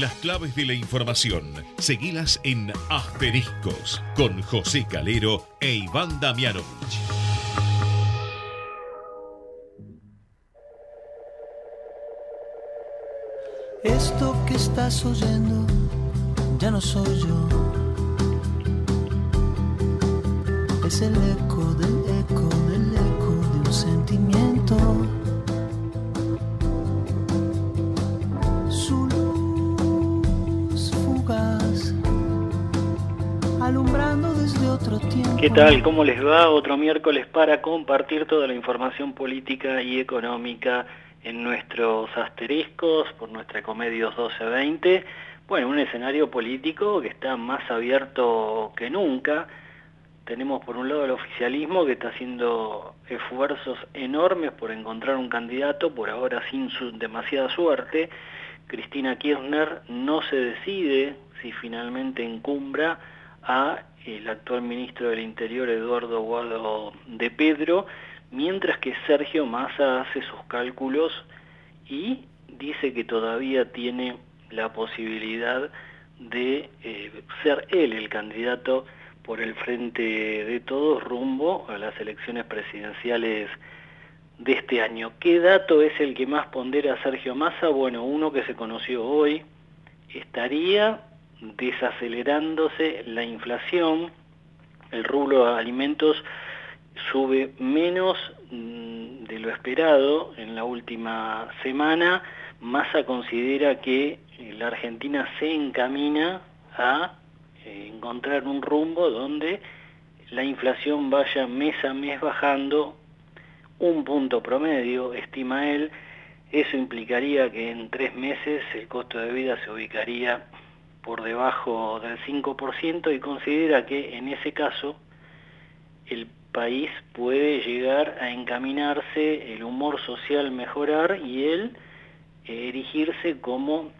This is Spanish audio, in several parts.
Las claves de la información. Seguilas en Asteriscos con José Calero e Iván Damianovich. Esto que estás oyendo ya no soy yo. Es el eco del eco del eco de un sentimiento. ¿Qué tal? ¿Cómo les va? Otro miércoles para compartir toda la información política y económica en nuestros asteriscos por nuestra Comedios 1220. Bueno, un escenario político que está más abierto que nunca. Tenemos por un lado el oficialismo que está haciendo esfuerzos enormes por encontrar un candidato, por ahora sin su, demasiada suerte. Cristina Kirchner no se decide si finalmente encumbra a el actual ministro del Interior, Eduardo Guado de Pedro, mientras que Sergio Massa hace sus cálculos y dice que todavía tiene la posibilidad de eh, ser él el candidato por el frente de todos rumbo a las elecciones presidenciales de este año. ¿Qué dato es el que más pondera Sergio Massa? Bueno, uno que se conoció hoy, estaría desacelerándose la inflación, el rublo de alimentos sube menos mm, de lo esperado en la última semana. Massa considera que la Argentina se encamina a eh, encontrar un rumbo donde la inflación vaya mes a mes bajando un punto promedio, estima él. Eso implicaría que en tres meses el costo de vida se ubicaría por debajo del 5% y considera que en ese caso el país puede llegar a encaminarse, el humor social mejorar y él erigirse como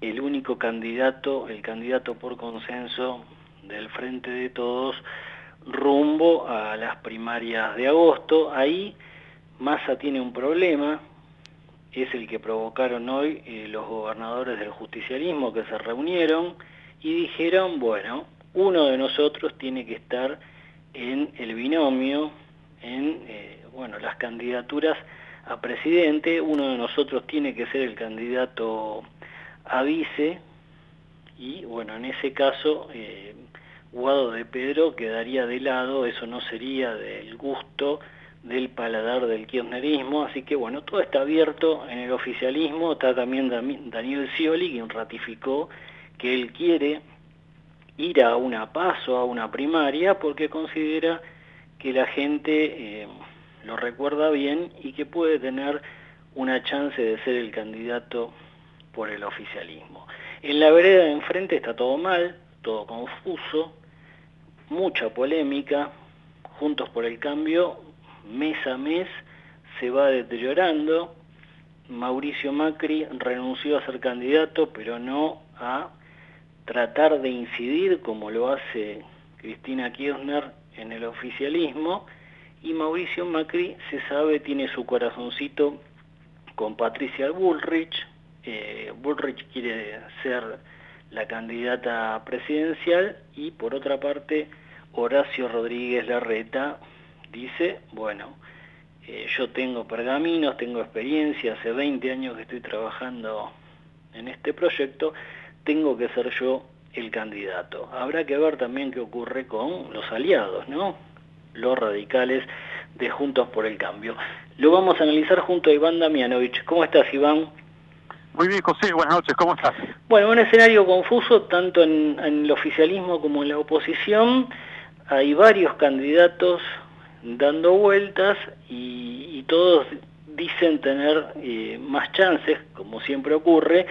el único candidato, el candidato por consenso del Frente de Todos rumbo a las primarias de agosto. Ahí Massa tiene un problema, es el que provocaron hoy eh, los gobernadores del justicialismo que se reunieron y dijeron, bueno, uno de nosotros tiene que estar en el binomio, en eh, bueno, las candidaturas a presidente, uno de nosotros tiene que ser el candidato a vice, y bueno, en ese caso, eh, Guado de Pedro quedaría de lado, eso no sería del gusto del paladar del kirchnerismo, así que bueno, todo está abierto en el oficialismo, está también Daniel Scioli, quien ratificó que él quiere ir a una paso, a una primaria, porque considera que la gente eh, lo recuerda bien y que puede tener una chance de ser el candidato por el oficialismo. En la vereda de enfrente está todo mal, todo confuso, mucha polémica, Juntos por el Cambio, mes a mes se va deteriorando, Mauricio Macri renunció a ser candidato, pero no a tratar de incidir como lo hace Cristina Kirchner en el oficialismo. Y Mauricio Macri se sabe tiene su corazoncito con Patricia Bullrich, eh, Bullrich quiere ser la candidata presidencial. Y por otra parte Horacio Rodríguez Larreta dice, bueno, eh, yo tengo pergaminos, tengo experiencia, hace 20 años que estoy trabajando en este proyecto, tengo que ser yo el candidato. Habrá que ver también qué ocurre con los aliados, ¿no? Los radicales de Juntos por el Cambio. Lo vamos a analizar junto a Iván Damianovich. ¿Cómo estás, Iván? Muy bien, José. Buenas noches. ¿Cómo estás? Bueno, un escenario confuso tanto en, el oficialismo como en la oposición. Hay varios candidatos dando vueltas y, todos dicen tener eh, más chances, como siempre ocurre,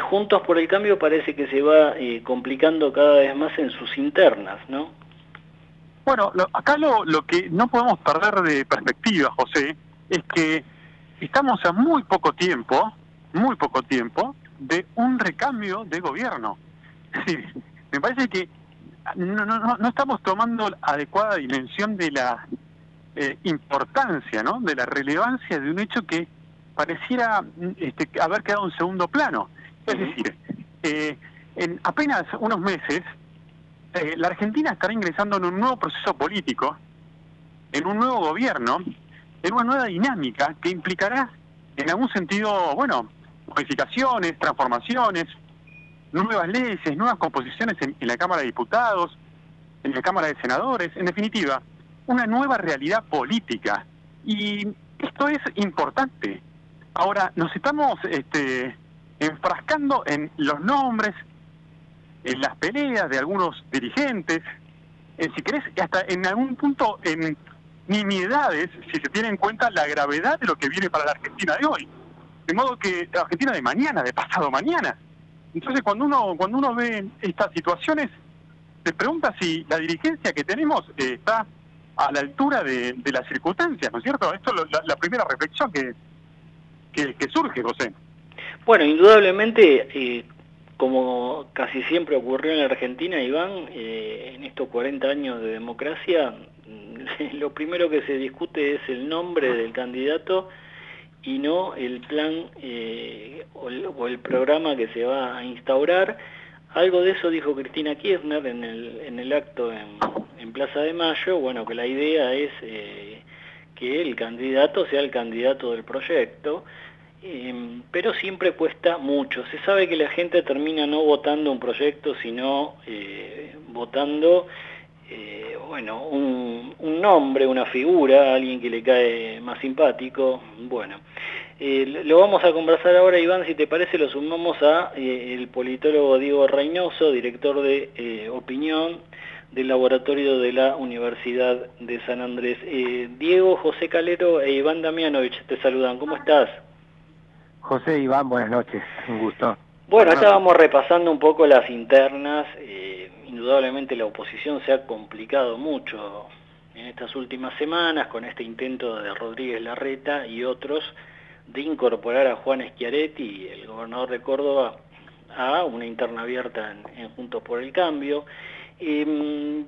Juntos por el Cambio parece que se va eh, complicando cada vez más en sus internas, ¿no? Bueno, acá lo, lo que no podemos perder de perspectiva, José, es que estamos a muy poco tiempo, muy poco tiempo, de un recambio de gobierno. Me parece que no, no, no estamos tomando adecuada dimensión de la eh, importancia, ¿no? de la relevancia de un hecho que pareciera este, haber quedado en segundo plano. Es decir, que en apenas unos meses eh, la Argentina estará ingresando en un nuevo proceso político, en un nuevo gobierno, en una nueva dinámica que implicará en algún sentido, bueno, modificaciones, transformaciones, nuevas leyes, nuevas composiciones en, la Cámara de Diputados, en la Cámara de Senadores, en definitiva, una nueva realidad política. Y esto es importante. Ahora, nos estamos este, enfrascando en los nombres, en las peleas de algunos dirigentes, en, si querés, hasta en algún punto en nimiedades, si se tiene en cuenta la gravedad de lo que viene para la Argentina de hoy. De modo que la Argentina de mañana, de pasado mañana. Entonces, cuando uno cuando uno ve estas situaciones, se pregunta si la dirigencia que tenemos eh, está a la altura de, las circunstancias, ¿no es cierto? Esto es la, primera reflexión que, que, surge, José. Bueno, indudablemente, eh, como casi siempre ocurrió en la Argentina, Iván, eh, en estos 40 años de democracia, lo primero que se discute es el nombre del candidato y no el plan eh, o, el, programa que se va a instaurar. Algo de eso dijo Cristina Kirchner en el, en el acto en, Plaza de Mayo, bueno, que la idea es eh, que el candidato sea el candidato del proyecto, em, pero siempre cuesta mucho. Se sabe que la gente termina no votando un proyecto, sino eh, votando eh, bueno, un, nombre, una figura, alguien que le cae más simpático, bueno. Eh, lo vamos a conversar ahora, Iván, si te parece, lo sumamos a eh, el politólogo Diego Reynoso, director de Opinión del laboratorio de la Universidad de San Andrés. Diego, José Calero e Iván Damianovich te saludan, ¿cómo estás? José, Iván, buenas noches, un gusto. Bueno, estábamos repasando un poco las internas indudablemente la oposición se ha complicado mucho en estas últimas semanas con este intento de Rodríguez Larreta y otros de incorporar a Juan Schiaretti, el gobernador de Córdoba, a una interna abierta en, Juntos por el Cambio. Em,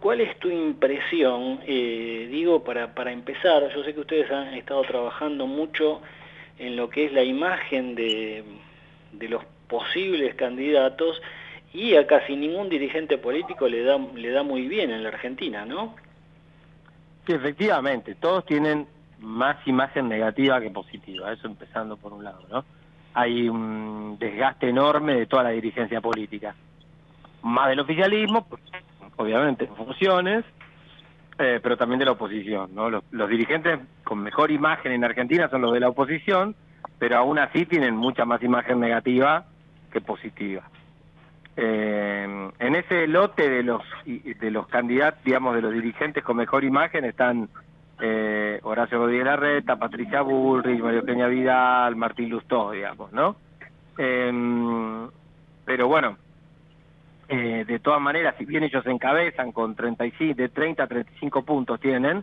¿Cuál es tu impresión? Eh, digo, para, para empezar, yo sé que ustedes han estado trabajando mucho en lo que es la imagen de, de los posibles candidatos, y a casi ningún dirigente político le da, le da muy bien en la Argentina, ¿no? Sí, efectivamente, todos tienen más imagen negativa que positiva, eso empezando por un lado, ¿no? Hay un desgaste enorme de toda la dirigencia política, más del oficialismo, pues, obviamente en funciones, eh, pero también de la oposición, ¿no? Los, los dirigentes con mejor imagen en Argentina son los de la oposición, pero aún así tienen mucha más imagen negativa que positiva. Eh, en ese lote de los de los candidatos, digamos, de los dirigentes con mejor imagen están eh, Horacio Rodríguez Larreta, Patricia Bullrich, María Eugenia Vidal, Martín Lustó, digamos, ¿no? Em, pero bueno, eh, de todas maneras, si bien ellos encabezan con 35, de 30 a 35 puntos tienen,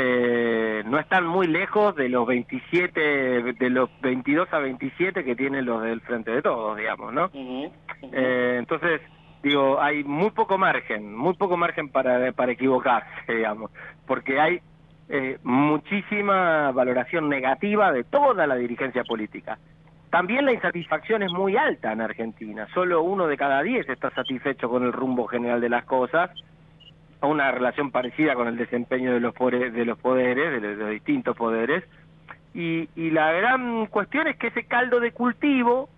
eh, no están muy lejos de los 27, de los 22 a 27 que tienen los del Frente de Todos, digamos, ¿no? Eh, entonces, digo, hay muy poco margen, muy poco margen para, para equivocarse, digamos, porque hay eh, muchísima valoración negativa de toda la dirigencia política. También la insatisfacción es muy alta en Argentina, solo uno de cada diez está satisfecho con el rumbo general de las cosas, una relación parecida con el desempeño de los poderes, de los, poderes, de los, distintos poderes, y, y, la gran cuestión es que ese caldo de cultivo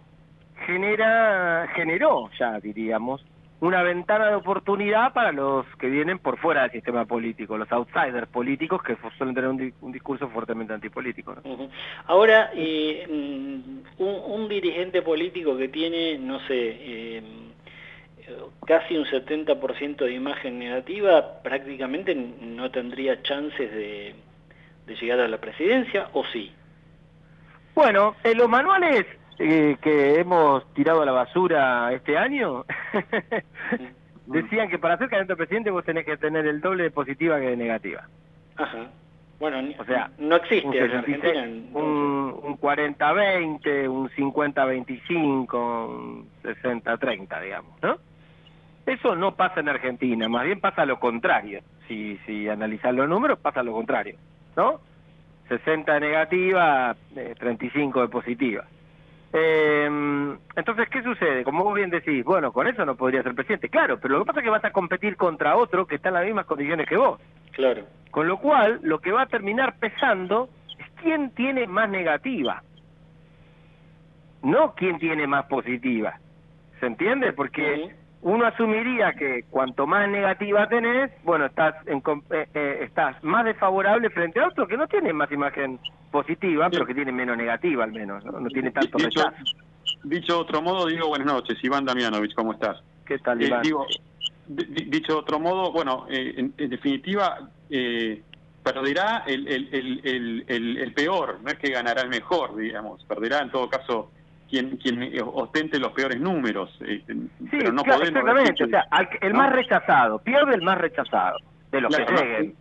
genera, generó ya diríamos, una ventana de oportunidad para los que vienen por fuera del sistema político, los outsiders políticos que suelen tener un, discurso fuertemente antipolítico. Ahora, eh, mm, un, un, dirigente político que tiene, no sé, eh, casi un 70% de imagen negativa, prácticamente no tendría chances de, llegar a la presidencia, ¿o sí? Bueno, en los manuales eh, que hemos tirado a la basura este año, decían que para ser candidato a presidente vos tenés que tener el doble de positiva que de negativa. Ajá. Bueno, o sea, no existe un en Argentina. Un, un 40-20, un 50-25, un 60-30, digamos, ¿no? Eso no pasa en Argentina, más bien pasa lo contrario. Si, si analizas los números, pasa lo contrario, ¿no? 60 de negativa, 35 eh, de positiva. Eh, entonces, ¿qué sucede? Como vos bien decís, bueno, con eso no podría ser presidente. Claro, pero lo que pasa es que vas a competir contra otro que está en las mismas condiciones que vos. Claro. Con lo cual, lo que va a terminar pesando es quién tiene más negativa, no quién tiene más positiva. ¿Se entiende? Porque uno asumiría que cuanto más negativa tenés, bueno, estás en, eh, eh, estás más desfavorable frente a otro que no tiene más imagen positiva, pero que tiene menos negativa al menos, no, tiene tanto dicho, Dicho de otro modo, digo buenas noches, Iván Damianovich, ¿cómo estás? ¿Qué tal, eh, Iván? digo, dicho de otro modo, bueno, en, definitiva, perderá el, el, el, el, peor, no es que ganará el mejor, digamos, perderá en todo caso quien, quien ostente los peores números. Eh, pero no podemos exactamente. O sea, el más rechazado, pierde el más rechazado de los que lleguen.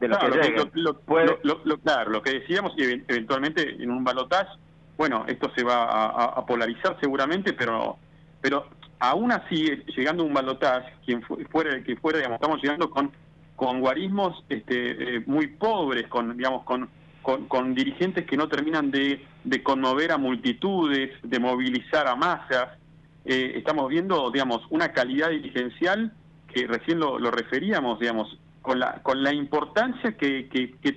De los que lleguen. Lo, claro, lo que decíamos, y eventualmente en un balotaje, bueno, esto se va a, polarizar seguramente, pero pero aún así, llegando a un balotaje, quien fuera que fuera, digamos, estamos llegando con con guarismos este, eh, muy pobres, con digamos con con, dirigentes que no terminan de, conmover a multitudes, de movilizar a masas. Eh, estamos viendo, digamos, una calidad dirigencial que recién lo, referíamos, digamos, con la, con la importancia que,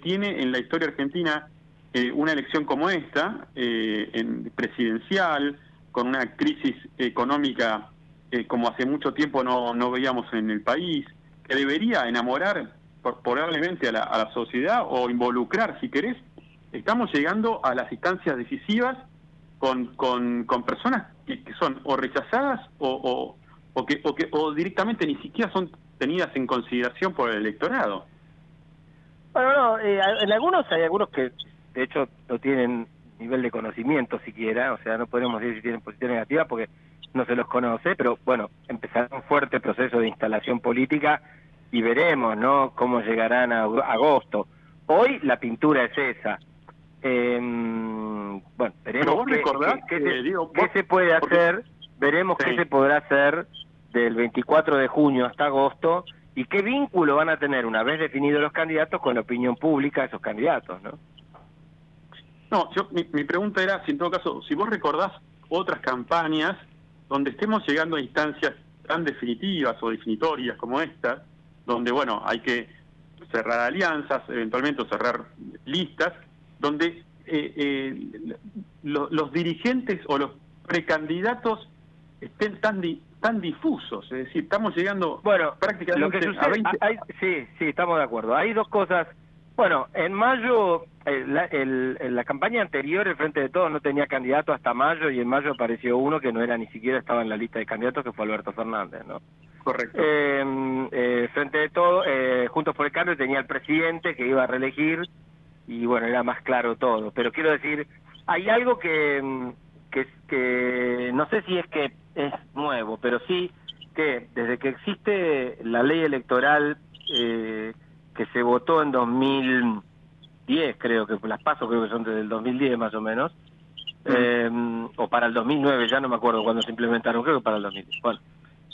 tiene en la historia argentina eh, una elección como esta, eh, en presidencial, con una crisis económica como hace mucho tiempo no, no veíamos en el país, que debería enamorar probablemente a la, a la sociedad o involucrar, si querés, estamos llegando a las instancias decisivas con, con, personas que, son o rechazadas o, o, que, o, que, o directamente ni siquiera son tenidas en consideración por el electorado. Bueno, no, eh, en algunos hay algunos que de hecho no tienen nivel de conocimiento siquiera, o sea, no podemos decir si tienen posición negativa porque no se los conoce, pero bueno, empezará un fuerte proceso de instalación política y veremos, ¿no?, cómo llegarán a agosto. Hoy la pintura es esa. Eh, bueno, veremos qué, se, puede hacer, veremos qué se podrá hacer del 24 de junio hasta agosto y qué vínculo van a tener una vez definidos los candidatos con la opinión pública de esos candidatos, ¿no? No, yo, mi, mi pregunta era, si en todo caso, si vos recordás otras campañas donde estemos llegando a instancias tan definitivas o definitorias como esta, donde, bueno, hay que cerrar alianzas, eventualmente cerrar listas, donde eh, eh, los dirigentes o los precandidatos estén tan tan difusos, es decir, estamos llegando bueno, prácticamente a 20... sí, sí, estamos de acuerdo. Hay dos cosas. Bueno, en mayo, el, la campaña anterior, el Frente de Todos no tenía candidato hasta mayo y en mayo apareció uno que no era ni siquiera estaba en la lista de candidatos, que fue Alberto Fernández, ¿no? Correcto. Eh, Frente de Todos, Juntos por el Cambio, tenía el presidente que iba a reelegir y bueno, era más claro todo. Pero quiero decir, hay algo que, que, que no sé si es que es nuevo, pero sí que desde que existe la ley electoral eh, que se votó en 2010, creo que las pasos creo que son desde el 2010 más o menos, eh, o para el 2009, ya no me acuerdo cuándo se implementaron, creo que para el 2010. Bueno,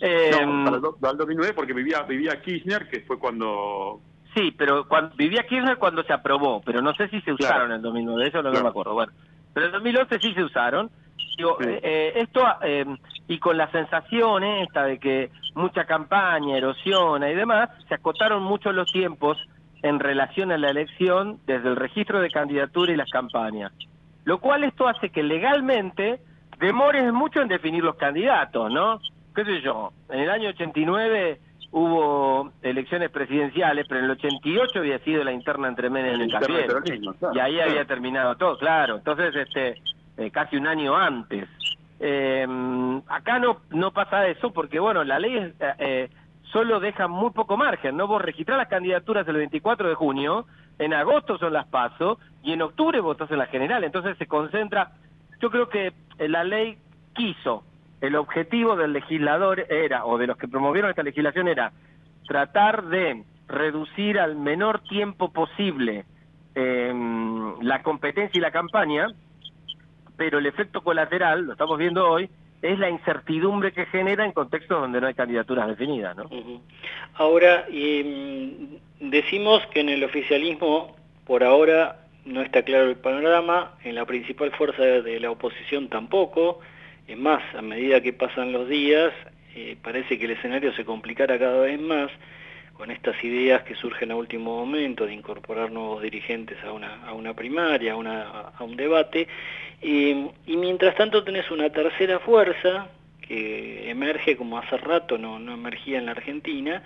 eh, para, el, para el 2009 porque vivía, vivía Kirchner, que fue cuando Sí, pero cuando, vivía Kirchner cuando se aprobó, pero no sé si se usaron en el 2009, eso no, me acuerdo. Bueno, pero en 2011 sí se usaron. Digo, eh, eh, esto, eh, y con la sensación esta de que mucha campaña, erosiona y demás, se acotaron mucho los tiempos en relación a la elección desde el registro de candidatura y las campañas. Lo cual esto hace que legalmente demores mucho en definir los candidatos, ¿no? ¿Qué sé yo? En el año 89 hubo elecciones presidenciales, pero en el 88 había sido la interna entre Menem y Capiel. Y ahí había terminado todo, claro. Entonces, este, eh, casi un año antes. Eh, acá no no pasa eso porque, bueno, la ley eh, eh, solo deja muy poco margen, ¿no? Vos registrás las candidaturas el 24 de junio, en agosto son las PASO, y en octubre votás en la general. Entonces se concentra... Yo creo que la ley quiso el objetivo del legislador era, o de los que promovieron esta legislación era, tratar de reducir al menor tiempo posible em, la competencia y la campaña, pero el efecto colateral, lo estamos viendo hoy, es la incertidumbre que genera en contextos donde no hay candidaturas definidas. ¿no? Ahora, y, mm, decimos que en el oficialismo, por ahora, no está claro el panorama, en la principal fuerza de la oposición tampoco, es más, a medida que pasan los días, eh, parece que el escenario se complicará cada vez más con estas ideas que surgen a último momento de incorporar nuevos dirigentes a una, a una primaria, a, una, a un debate, y mientras tanto tenés una tercera fuerza que emerge como hace rato no, no emergía en la Argentina,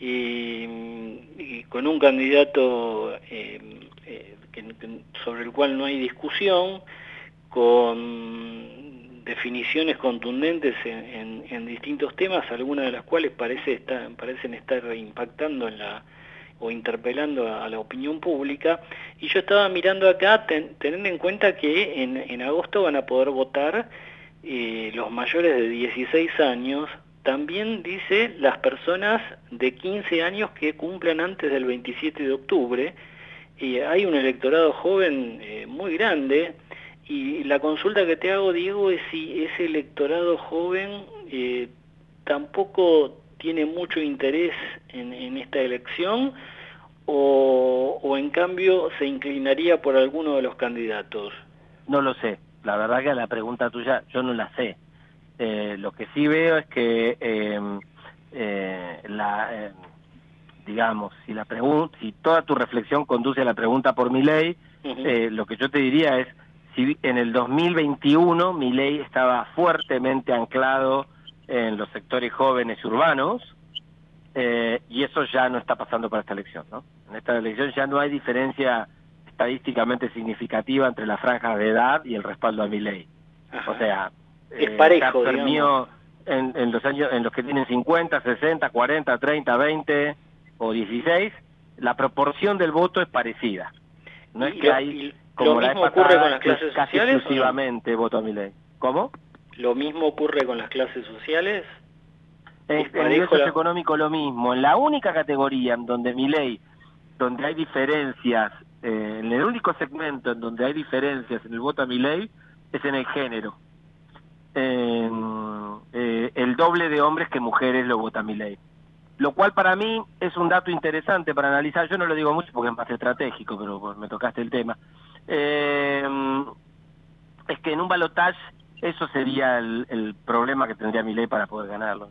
y, con un candidato eh, eh, sobre el cual no hay discusión, con definiciones contundentes en, distintos temas, algunas de las cuales parece estar, parecen estar impactando en la o interpelando a, la opinión pública. Y yo estaba mirando acá, teniendo en cuenta que en, agosto van a poder votar eh, los mayores de 16 años, también dice las personas de 15 años que cumplan antes del 27 de octubre, y hay un electorado joven eh, muy grande, y la consulta que te hago, Diego, es si ese electorado joven eh, tampoco tiene mucho interés en, esta elección, o, o en cambio se inclinaría por alguno de los candidatos. No lo sé, la verdad que la pregunta tuya yo no la sé. Eh, lo que sí veo es que em, eh, la em, digamos si la pregunta si toda tu reflexión conduce a la pregunta por mi ley eh, lo que yo te diría es si en el 2021 mi ley estaba fuertemente anclado en los sectores jóvenes y urbanos y eso ya no está pasando para esta elección no en esta elección ya no hay diferencia estadísticamente significativa entre la franja de edad y el respaldo a mi ley o sea es eh, parejo, en, en, los años en los que tienen 50, 60, 40, 30, 20 o 16, la proporción del voto es parecida. No es que hay como lo mismo ocurre con las clases casi sociales exclusivamente voto a mi ley. ¿Cómo? Lo mismo ocurre con las clases sociales. En, el nivel socioeconómico lo mismo. En la única categoría en donde mi ley, donde hay diferencias, eh, en el único segmento en donde hay diferencias en el voto a mi ley, es en el género eh, el doble de hombres que mujeres lo vota mi ley. Lo cual para mí es un dato interesante para analizar. Yo no lo digo mucho porque es más estratégico, pero me tocaste el tema. Eh, es que en un balotaje eso sería el, problema que tendría mi ley para poder ganarlo.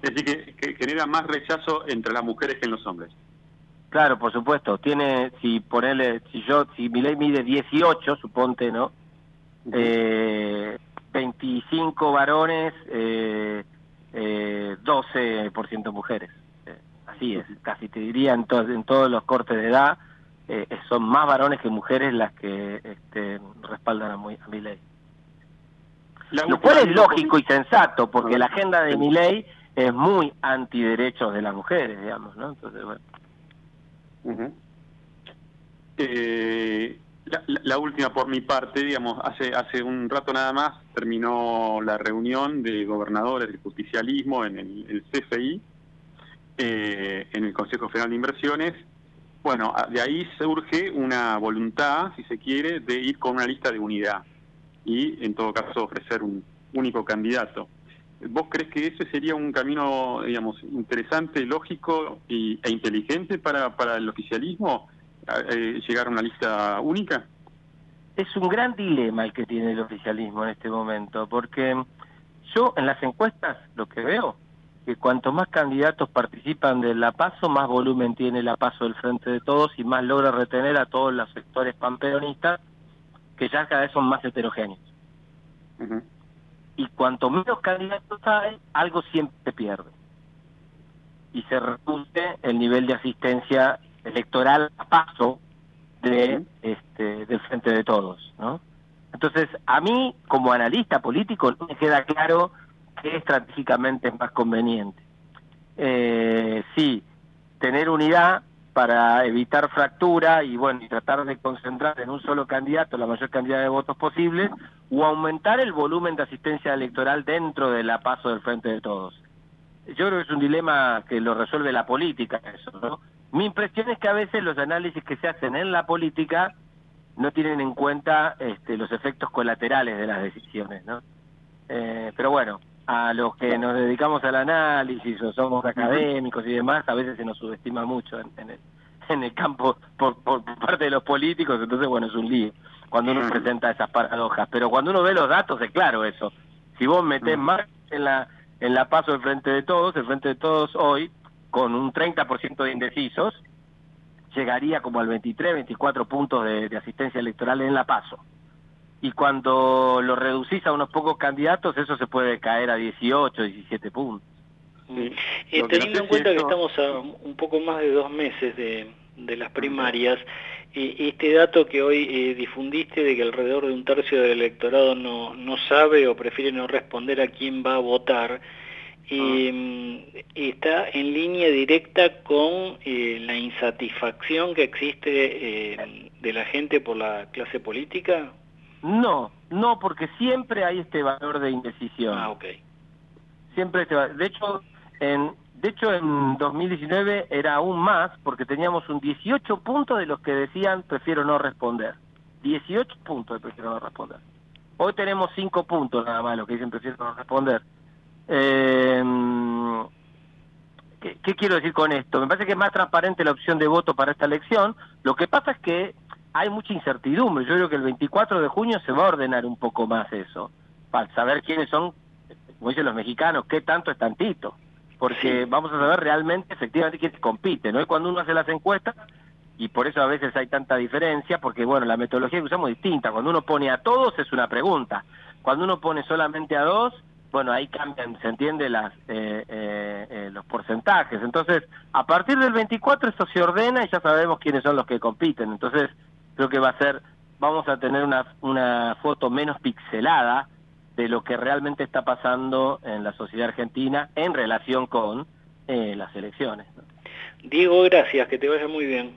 Es decir, que, genera más rechazo entre las mujeres que en los hombres. Claro, por supuesto. Tiene, si ponerle, si yo, si mi ley mide 18, suponte, ¿no? Eh, 25 varones, eh, eh, 12% mujeres. Eh, así es, casi te diría en, en todos los cortes de edad, eh, son más varones que mujeres las que este, respaldan a, muy, a mi ley. Lo cual es lógico y sensato, porque la agenda de mi ley es muy antiderechos de las mujeres, digamos, ¿no? Entonces, bueno. eh, la, última por mi parte, digamos, hace hace un rato nada más terminó la reunión de gobernadores del justicialismo en el, CFI, eh, en el Consejo Federal de Inversiones. Bueno, de ahí surge una voluntad, si se quiere, de ir con una lista de unidad y, en todo caso, ofrecer un único candidato. ¿Vos crees que ese sería un camino, digamos, interesante, lógico y, e inteligente para, para el oficialismo? Eh, llegar a una lista única? Es un gran dilema el que tiene el oficialismo en este momento, porque yo en las encuestas lo que veo que cuanto más candidatos participan de la PASO, más volumen tiene la PASO del Frente de Todos y más logra retener a todos los sectores pamperonistas que ya cada vez son más heterogéneos. Y cuanto menos candidatos hay, algo siempre pierde. Y se reduce el nivel de asistencia electoral a paso de este del frente de todos no entonces a mí como analista político no me queda claro qué estratégicamente es más conveniente. Eh, sí tener unidad para evitar fractura y bueno y tratar de concentrar en un solo candidato la mayor cantidad de votos posibles o aumentar el volumen de asistencia electoral dentro de la paso del frente de todos. Yo creo que es un dilema que lo resuelve la política eso no mi impresión es que a veces los análisis que se hacen en la política no tienen en cuenta este, los efectos colaterales de las decisiones, ¿no? Eh, pero bueno, a los que nos dedicamos al análisis o somos académicos y demás, a veces se nos subestima mucho en, en el campo por, por parte de los políticos, entonces bueno, es un lío cuando uno presenta esas paradojas. Pero cuando uno ve los datos es claro eso. Si vos metés más en la, en la paso del frente de todos, el frente de todos hoy, con un 30% de indecisos, llegaría como al 23, 24 puntos de, asistencia electoral en la paso. Y cuando lo reducís a unos pocos candidatos, eso se puede caer a 18, 17 puntos. Eh, teniendo en cuenta que estamos a un poco más de dos meses de, de las primarias, eh, este dato que hoy eh, difundiste de que alrededor de un tercio del electorado no, no sabe o prefiere no responder a quién va a votar, eh, está en línea directa con eh, la insatisfacción que existe eh, de la gente por la clase política? No, no, porque siempre hay este valor de indecisión. Ah, ok. Siempre este De hecho, en, de hecho, en 2019 era aún más, porque teníamos un 18 puntos de los que decían prefiero no responder. 18 puntos de prefiero no responder. Hoy tenemos 5 puntos nada más, los que dicen prefiero no responder. Eh, ¿qué, quiero decir con esto? Me parece que es más transparente la opción de voto para esta elección. Lo que pasa es que hay mucha incertidumbre. Yo creo que el 24 de junio se va a ordenar un poco más eso, para saber quiénes son, como dicen los mexicanos, qué tanto es tantito. Porque vamos a saber realmente, efectivamente, quién compite. ¿no? Y cuando uno hace las encuestas, y por eso a veces hay tanta diferencia, porque bueno, la metodología que usamos es distinta. Cuando uno pone a todos es una pregunta. Cuando uno pone solamente a dos, bueno, ahí cambian, se entiende, las, eh, eh, eh, los porcentajes. Entonces, a partir del 24 esto se ordena y ya sabemos quiénes son los que compiten. Entonces, creo que va a ser, vamos a tener una, una foto menos pixelada de lo que realmente está pasando en la sociedad argentina en relación con las elecciones. Diego, gracias, que te vaya muy bien.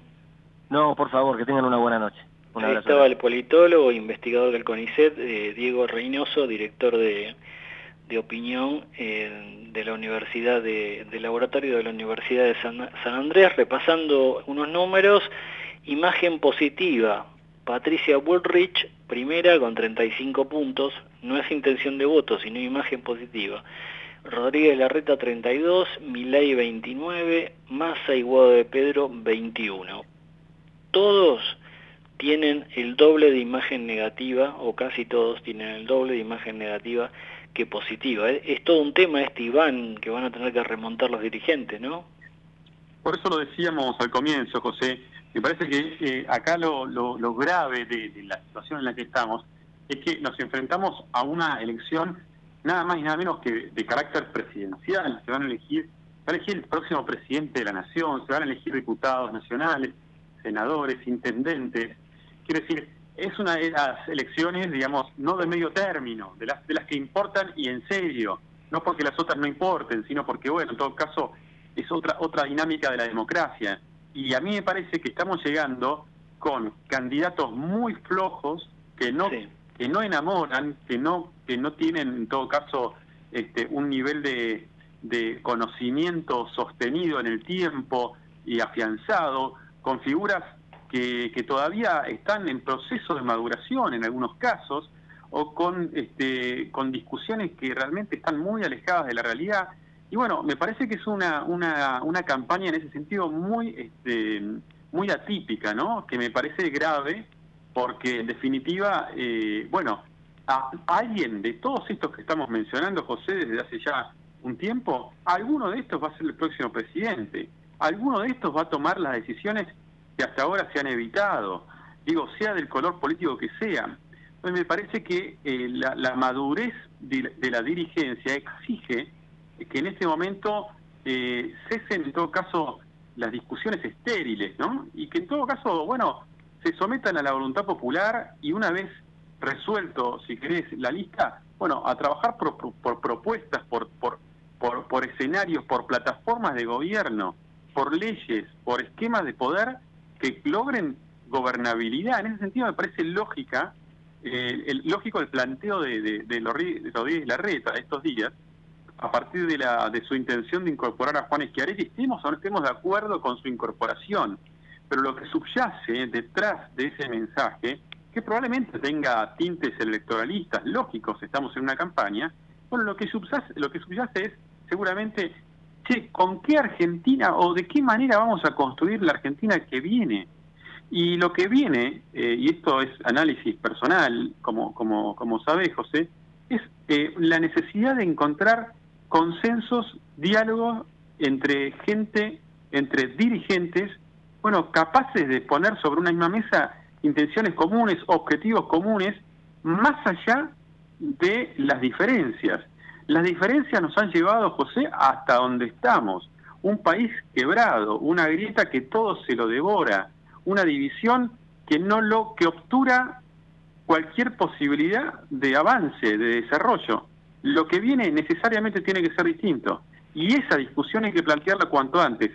No, por favor, que tengan una buena noche. Ahí estaba el politólogo, investigador del CONICET, Diego Reynoso, director de de opinión eh, de la Universidad de, del laboratorio de la Universidad de San, Andrés, repasando unos números, imagen positiva, Patricia Bullrich, primera con 35 puntos, no es intención de voto, sino imagen positiva. Rodríguez Larreta 32, Milay 29, Massa y Guado de Pedro 21. Todos tienen el doble de imagen negativa, o casi todos tienen el doble de imagen negativa qué positiva. ¿eh? Es todo un tema este Iván que van a tener que remontar los dirigentes, ¿no? Por eso lo decíamos al comienzo, José. Me parece que eh, acá lo, lo, grave de, la situación en la que estamos es que nos enfrentamos a una elección nada más y nada menos que de carácter presidencial. Se van a elegir, va a elegir el próximo presidente de la nación, se van a elegir diputados nacionales, senadores, intendentes. Quiere decir, es una de las elecciones, digamos, no de medio término, de las, de las que importan y en serio, no porque las otras no importen, sino porque, bueno, en todo caso, es otra, otra dinámica de la democracia. Y a mí me parece que estamos llegando con candidatos muy flojos que no, que no enamoran, que no, que no tienen, en todo caso, este, un nivel de, de conocimiento sostenido en el tiempo y afianzado, con figuras que, todavía están en proceso de maduración en algunos casos o con, este, con discusiones que realmente están muy alejadas de la realidad. Y bueno, me parece que es una, una, una campaña en ese sentido muy, este, muy atípica, ¿no? Que me parece grave porque en definitiva, eh, bueno, a alguien de todos estos que estamos mencionando, José, desde hace ya un tiempo, alguno de estos va a ser el próximo presidente, alguno de estos va a tomar las decisiones que hasta ahora se han evitado, digo, sea del color político que sea. Entonces me parece que eh, la, madurez de, la dirigencia exige que en este momento eh, cesen en todo caso las discusiones estériles, ¿no? Y que en todo caso, bueno, se sometan a la voluntad popular y una vez resuelto, si querés, la lista, bueno, a trabajar por, por propuestas, por, por, por, por escenarios, por plataformas de gobierno, por leyes, por esquemas de poder que logren gobernabilidad. En ese sentido me parece lógica, eh, el, lógico el planteo de, de, de Rodríguez Larreta estos días, a partir de, la, de su intención de incorporar a Juan Schiaretti, estemos o no estemos de acuerdo con su incorporación, pero lo que subyace detrás de ese mensaje, que probablemente tenga tintes electoralistas lógicos, estamos en una campaña, bueno, lo que subyace, lo que subyace es seguramente che, ¿con qué Argentina o de qué manera vamos a construir la Argentina que viene? Y lo que viene, eh, y esto es análisis personal, como, como, como sabe José, es eh, la necesidad de encontrar consensos, diálogos entre gente, entre dirigentes, bueno, capaces de poner sobre una misma mesa intenciones comunes, objetivos comunes, más allá de las diferencias. Las diferencias nos han llevado, José, hasta donde estamos. Un país quebrado, una grieta que todo se lo devora, una división que no lo que obtura cualquier posibilidad de avance, de desarrollo. Lo que viene necesariamente tiene que ser distinto. Y esa discusión hay que plantearla cuanto antes,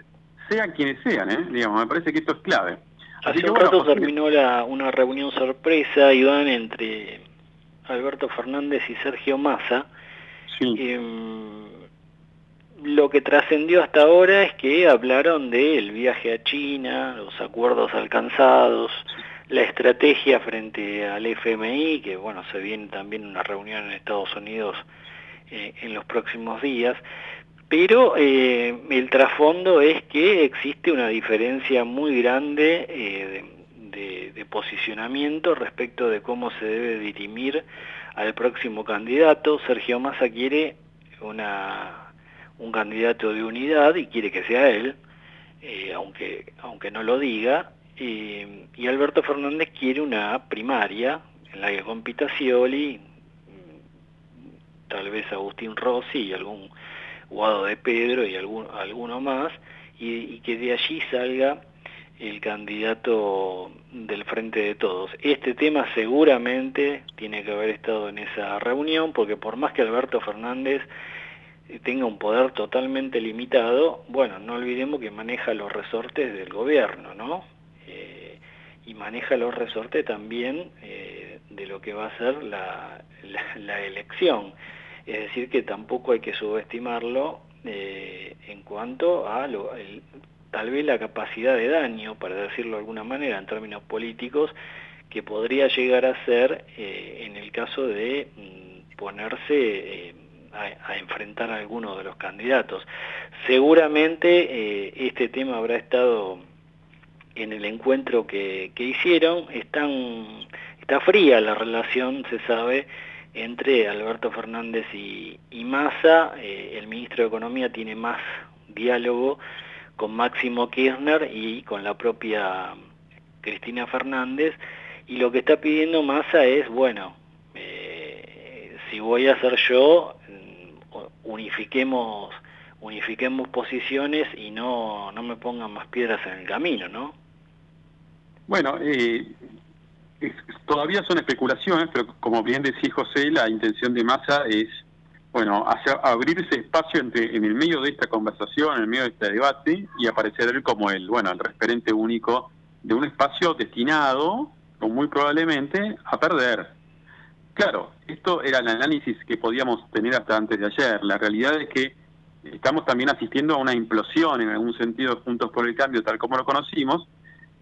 sean quienes sean, ¿eh? digamos, me parece que esto es clave. Hace un rato terminó la, una reunión sorpresa, Iván, entre Alberto Fernández y Sergio Massa. Em, lo que trascendió hasta ahora es que hablaron del viaje a China, los acuerdos alcanzados, la estrategia frente al FMI, que bueno, se viene también una reunión en Estados Unidos eh, en los próximos días, pero eh, el trasfondo es que existe una diferencia muy grande eh, de, posicionamiento respecto de cómo se debe dirimir al próximo candidato. Sergio Massa quiere una, un candidato de unidad y quiere que sea él, aunque, aunque no lo diga, y Alberto Fernández quiere una primaria en la que compita Scioli, tal vez Agustín Rossi y algún Guado de Pedro y algún, alguno más, y, que de allí salga el candidato del Frente de Todos. Este tema seguramente tiene que haber estado en esa reunión, porque por más que Alberto Fernández tenga un poder totalmente limitado, bueno, no olvidemos que maneja los resortes del gobierno, ¿no? Y maneja los resortes también eh, de lo que va a ser la, elección. Es decir, que tampoco hay que subestimarlo eh, en cuanto a tal vez la capacidad de daño, para decirlo de alguna manera, en términos políticos, que podría llegar a ser eh, en el caso de mm, ponerse eh, a, enfrentar a alguno de los candidatos. Seguramente este tema habrá estado en el encuentro que, que hicieron, Están, está fría la relación, se sabe, entre Alberto Fernández y, Massa, eh, el ministro de Economía tiene más diálogo con Máximo Kirchner y con la propia Cristina Fernández, y lo que está pidiendo Massa es, bueno, eh, si voy a ser yo, mm, unifiquemos unifiquemos posiciones y no, no me pongan más piedras en el camino, ¿no? Bueno, eh, todavía son especulaciones, pero como bien decía José, la intención de Massa es, bueno, hacer, abrir ese espacio entre, en el medio de esta conversación, en el medio de este debate, y aparecer él como el, bueno, el referente único de un espacio destinado, o muy probablemente, a perder. Claro, esto era el análisis que podíamos tener hasta antes de ayer. La realidad es que estamos también asistiendo a una implosión en algún sentido juntos por el cambio tal como lo conocimos,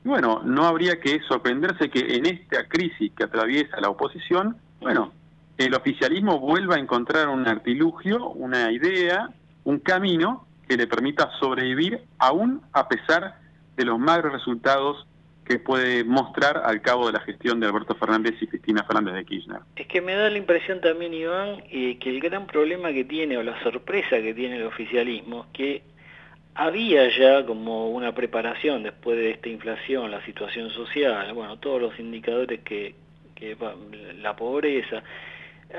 bueno, no habría que sorprenderse que en esta crisis que atraviesa la oposición, bueno, el oficialismo vuelva a encontrar un artilugio, una idea, un camino que le permita sobrevivir aún a pesar de los magros resultados que puede mostrar al cabo de la gestión de Alberto Fernández y Cristina Fernández de Kirchner. Es que me da la impresión también, Iván, eh, que el gran problema que tiene o la sorpresa que tiene el oficialismo es que había ya como una preparación después de esta inflación, la situación social, bueno, todos los indicadores que, que la pobreza,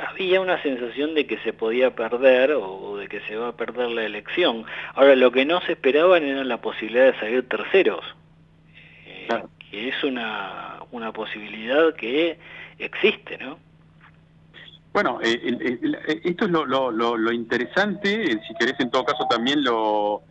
había una sensación de que se podía perder o, de que se va a perder la elección. Ahora, lo que no se esperaban era la posibilidad de salir terceros, eh, que es una, una posibilidad que existe, ¿no? Bueno, eh, esto es lo, lo, lo, interesante, si querés en todo caso también lo,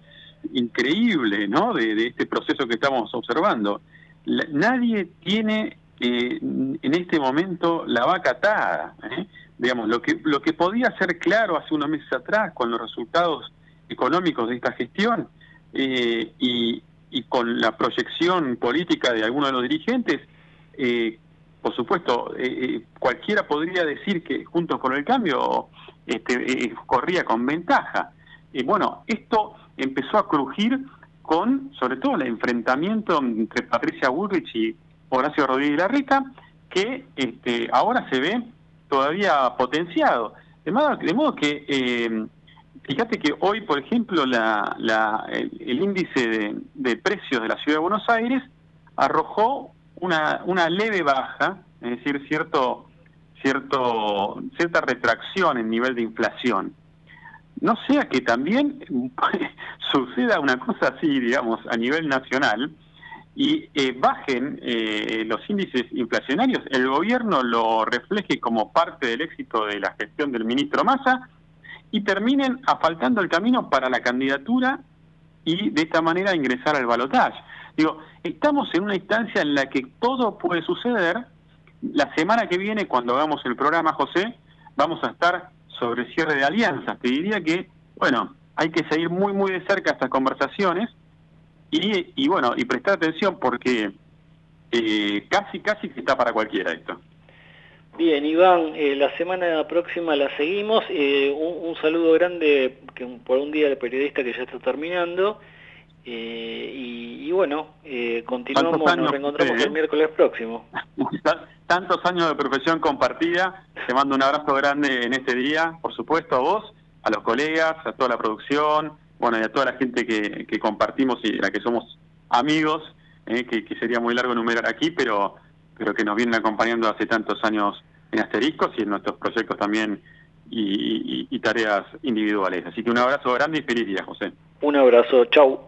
increíble ¿no? de, este proceso que estamos observando. nadie tiene eh, en este momento la vaca atada. ¿eh? Digamos, lo que, lo que podía ser claro hace unos meses atrás con los resultados económicos de esta gestión eh, y, y, con la proyección política de algunos de los dirigentes, por supuesto, cualquiera podría decir que Juntos por el Cambio este, corría con ventaja. Bueno, esto empezó a crujir con, sobre todo, el enfrentamiento entre Patricia Bullrich y Horacio Rodríguez Larreta, que este, ahora se ve todavía potenciado. De modo, de modo que, eh, fíjate que hoy, por ejemplo, la, la, el, índice de, precios de la Ciudad de Buenos Aires arrojó una, una leve baja, es decir, cierto, cierto, cierta retracción en nivel de inflación. No sea que también suceda una cosa así, digamos, a nivel nacional, y eh, bajen eh, los índices inflacionarios, el gobierno lo refleje como parte del éxito de la gestión del ministro Massa y terminen asfaltando el camino para la candidatura y de esta manera ingresar al balotaje. Digo, estamos en una instancia en la que todo puede suceder. La semana que viene, cuando hagamos el programa, José, vamos a estar sobre cierre de alianzas. Te diría que, bueno, hay que seguir muy, muy de cerca estas conversaciones y, bueno, y prestar atención porque eh, casi, casi que está para cualquiera esto. Bien, Iván, eh, la semana próxima la seguimos. Eh, un, saludo grande que por un día del periodista que ya está terminando. Y, bueno, continuamos, nos reencontramos el miércoles próximo. Tantos años de profesión compartida. Te mando un abrazo grande en este día, por supuesto, a vos, a los colegas, a toda la producción, bueno, y a toda la gente que, compartimos y la que somos amigos, eh, que, sería muy largo enumerar aquí, pero, pero que nos vienen acompañando hace tantos años en Asteriscos y en nuestros proyectos también y, tareas individuales. Así que un abrazo grande y feliz día, José. Un abrazo. Chau.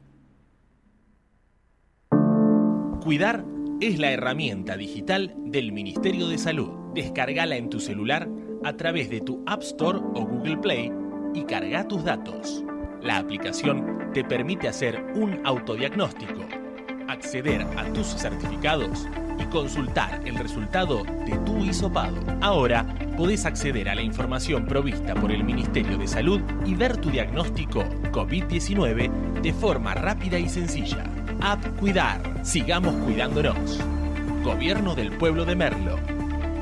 Cuidar es la herramienta digital del Ministerio de Salud. Descargala en tu celular a través de tu App Store o Google Play y carga tus datos. La aplicación te permite hacer un autodiagnóstico, acceder a tus certificados y consultar el resultado de tu hisopado. Ahora podés acceder a la información provista por el Ministerio de Salud y ver tu diagnóstico COVID-19 de forma rápida y sencilla. App Cuidar. Sigamos cuidándonos. Gobierno del Pueblo de Merlo.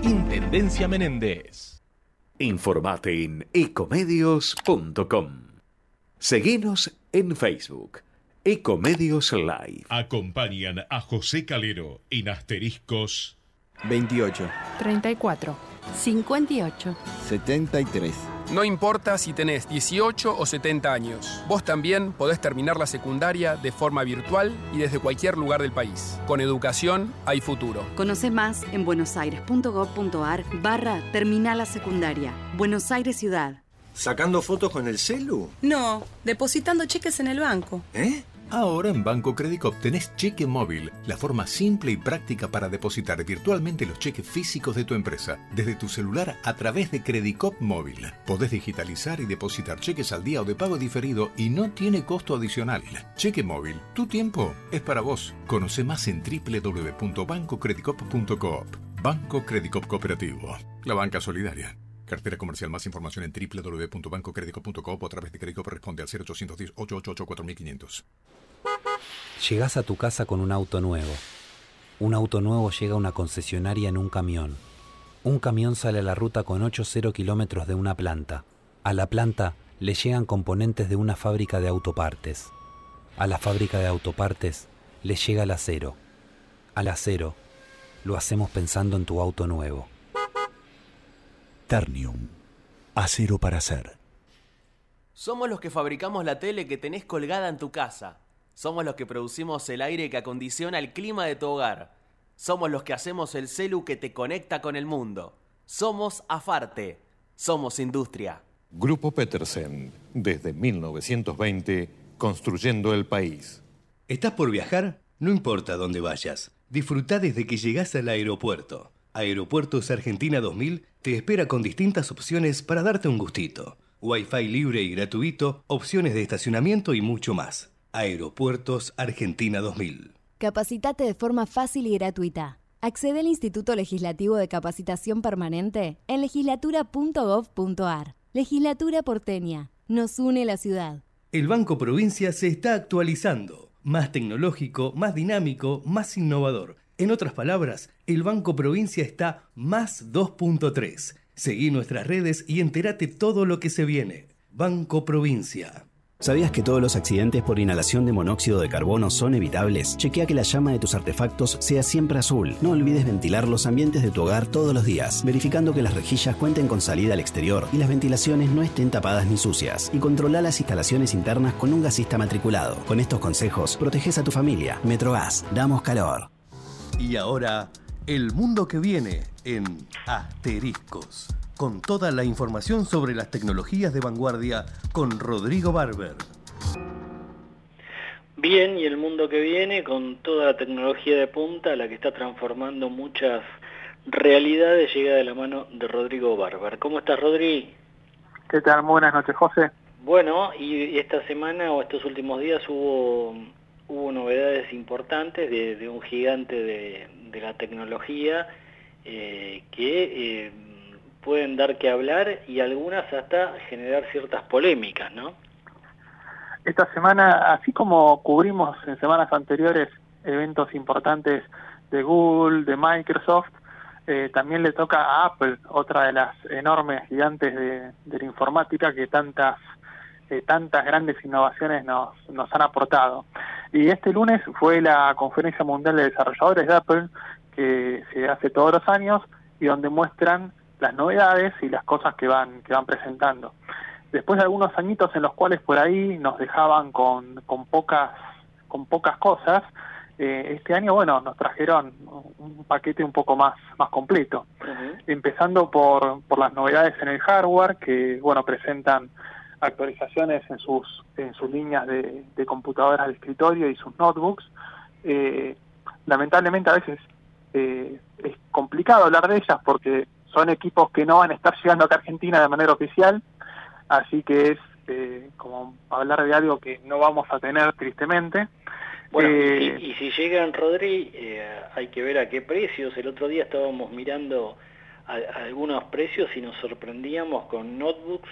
Intendencia Menéndez. Informate en ecomedios.com. Seguinos en Facebook. Ecomedios Live. Acompañan a José Calero en asteriscos 28, 34, 58, 73. No importa si tenés 18 o 70 años, vos también podés terminar la secundaria de forma virtual y desde cualquier lugar del país. Con educación hay futuro. Conoce más en buenosaires.gov.ar barra Terminal la Secundaria. Buenos Aires Ciudad. ¿Sacando fotos con el celu? No, depositando cheques en el banco. ¿Eh? Ahora en Banco Credicop tenés cheque móvil, la forma simple y práctica para depositar virtualmente los cheques físicos de tu empresa, desde tu celular a través de Credicop móvil. Podés digitalizar y depositar cheques al día o de pago diferido y no tiene costo adicional. Cheque móvil, tu tiempo es para vos. Conoce más en www.bancocredicop.coop. Banco Credicop Cooperativo, la banca solidaria. Cartera comercial. Más información en www.bancocredico.coop o a través de crédito corresponde al 0810 888 4500. Llegás a tu casa con un auto nuevo. Un auto nuevo llega a una concesionaria en un camión. Un camión sale a la ruta con 8-0 kilómetros de una planta. A la planta le llegan componentes de una fábrica de autopartes. A la fábrica de autopartes le llega el acero. Al acero lo hacemos pensando en tu auto nuevo. Ternium. Acero para hacer. Somos los que fabricamos la tele que tenés colgada en tu casa. Somos los que producimos el aire que acondiciona el clima de tu hogar. Somos los que hacemos el celu que te conecta con el mundo. Somos Afarte. Somos industria. Grupo Petersen, desde 1920, construyendo el país. ¿Estás por viajar? No importa dónde vayas. Disfruta desde que llegas al aeropuerto. Aeropuertos Argentina 2000 te espera con distintas opciones para darte un gustito. Wi-Fi libre y gratuito, opciones de estacionamiento y mucho más. Aeropuertos Argentina 2000. Capacitate de forma fácil y gratuita. Accede al Instituto Legislativo de Capacitación Permanente en legislatura.gov.ar. Legislatura porteña. Nos une la ciudad. El Banco Provincia se está actualizando. Más tecnológico, más dinámico, más innovador. En otras palabras, el Banco Provincia está más 2.3. Seguí nuestras redes y entérate todo lo que se viene. Banco Provincia. ¿Sabías que todos los accidentes por inhalación de monóxido de carbono son evitables? Chequea que la llama de tus artefactos sea siempre azul. No olvides ventilar los ambientes de tu hogar todos los días, verificando que las rejillas cuenten con salida al exterior y las ventilaciones no estén tapadas ni sucias. Y controla las instalaciones internas con un gasista matriculado. Con estos consejos, proteges a tu familia. Metrogas, damos calor. Y ahora, el mundo que viene en Asteriscos con toda la información sobre las tecnologías de vanguardia con Rodrigo Barber. Bien, y el mundo que viene con toda la tecnología de punta, la que está transformando muchas realidades, llega de la mano de Rodrigo Barber. ¿Cómo estás, Rodri? ¿Qué tal? buenas noches, José. Bueno, y esta semana o estos últimos días hubo, hubo novedades importantes de, un gigante de, la tecnología eh, que... Eh, pueden dar que hablar y algunas hasta generar ciertas polémicas, ¿no? Esta semana, así como cubrimos en semanas anteriores eventos importantes de Google, de Microsoft, eh, también le toca a Apple, otra de las enormes gigantes de, la informática que tantas eh, tantas grandes innovaciones nos, nos han aportado. Y este lunes fue la Conferencia Mundial de Desarrolladores de Apple, que se hace todos los años, y donde muestran las novedades y las cosas que van, que van presentando. Después de algunos añitos en los cuales por ahí nos dejaban con, con pocas, con pocas cosas, eh, este año, bueno, nos trajeron un paquete un poco más, más completo. Empezando por, por las novedades en el hardware, que, bueno, presentan actualizaciones en sus, en sus líneas de, de computadoras de escritorio y sus notebooks. Eh, lamentablemente a veces eh, es complicado hablar de ellas porque son equipos que no van a estar llegando acá a Argentina de manera oficial, así que es eh, como hablar de algo que no vamos a tener tristemente. Bueno, y, eh, si llegan, Rodri, eh, hay que ver a qué precios. El otro día estábamos mirando algunos precios y nos sorprendíamos con notebooks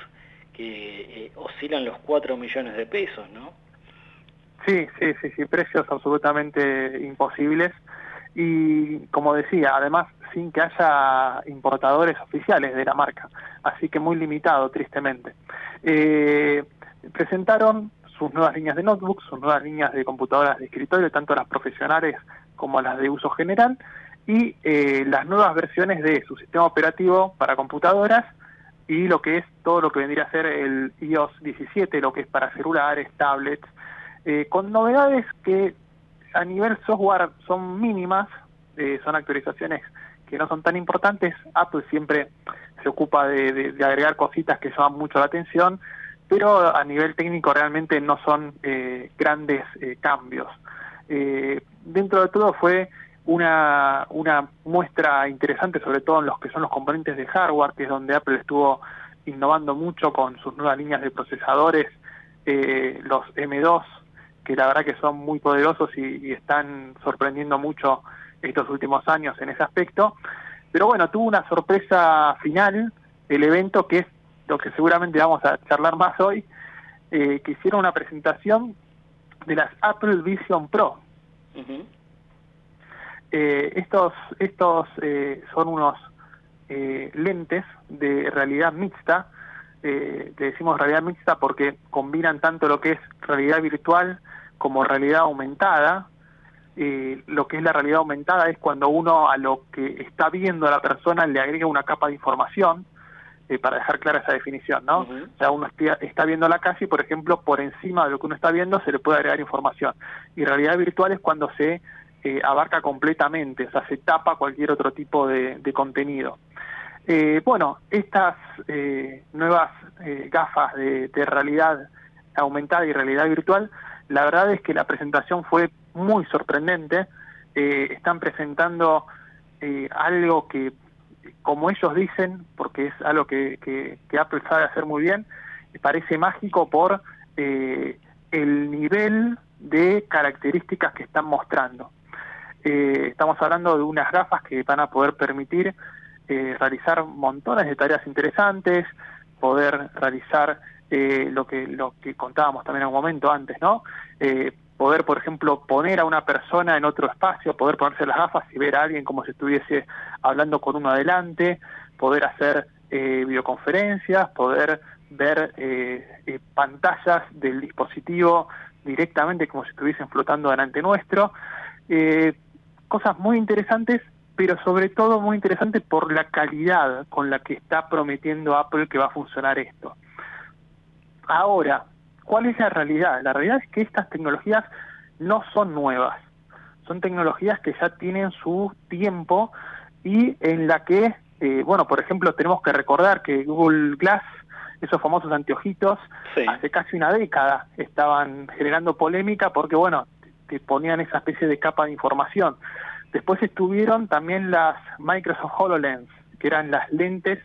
que oscilan los 4 millones de pesos, ¿no? Sí, sí, sí, sí, precios absolutamente imposibles. Y como decía, además sin que haya importadores oficiales de la marca, así que muy limitado, tristemente. Eh, presentaron sus nuevas líneas de notebooks, sus nuevas líneas de computadoras de escritorio, tanto las profesionales como las de uso general, y eh, las nuevas versiones de su sistema operativo para computadoras y lo que es todo lo que vendría a ser el iOS 17, lo que es para celulares, tablets, eh, con novedades que a nivel software son mínimas, son actualizaciones que no son tan importantes. Apple siempre se ocupa de, agregar cositas que llaman mucho la atención, pero a nivel técnico realmente no son eh, grandes eh, cambios. Eh, dentro de todo fue una, una muestra interesante, sobre todo en los que son los componentes de hardware, que es donde Apple estuvo innovando mucho con sus nuevas líneas de procesadores, los M2, que la verdad que son muy poderosos y están sorprendiendo mucho estos últimos años en ese aspecto. Pero bueno, tuvo una sorpresa final el evento, que es lo que seguramente vamos a charlar más hoy, eh, que hicieron una presentación de las Apple Vision Pro. Eh, estos estos eh, son unos lentes de realidad mixta, le decimos realidad mixta porque combinan tanto lo que es realidad virtual como realidad aumentada, eh, lo que es la realidad aumentada es cuando uno a lo que está viendo a la persona le agrega una capa de información, eh, para dejar clara esa definición, ¿no? O sea, uno está, viendo la calle y, por ejemplo, por encima de lo que uno está viendo se le puede agregar información. Y realidad virtual es cuando se eh, abarca completamente, o sea, se tapa cualquier otro tipo de, contenido. Eh, bueno, estas eh, nuevas eh, gafas de, realidad aumentada y realidad virtual, la verdad es que la presentación fue muy sorprendente. Eh, están presentando algo que, como ellos dicen, porque es algo que, que, Apple sabe hacer muy bien, parece mágico por el nivel de características que están mostrando. Eh, estamos hablando de unas gafas que van a poder permitir eh, realizar montones de tareas interesantes, poder realizar eh, lo que lo que contábamos también en un momento antes, ¿no? Eh, poder, por ejemplo, poner a una persona en otro espacio, poder ponerse las gafas y ver a alguien como si estuviese hablando con uno adelante, poder hacer eh, videoconferencias, poder ver eh, pantallas del dispositivo directamente como si estuviesen flotando delante nuestro. Cosas muy interesantes, pero sobre todo muy interesantes por la calidad con la que está prometiendo Apple que va a funcionar esto. Ahora, ¿cuál es la realidad? La realidad es que estas tecnologías no son nuevas, son tecnologías que ya tienen su tiempo y en la que, eh, bueno, por ejemplo, tenemos que recordar que Google Glass, esos famosos anteojitos, hace casi una década estaban generando polémica porque, bueno, te ponían esa especie de capa de información. Después estuvieron también las Microsoft HoloLens, que eran las lentes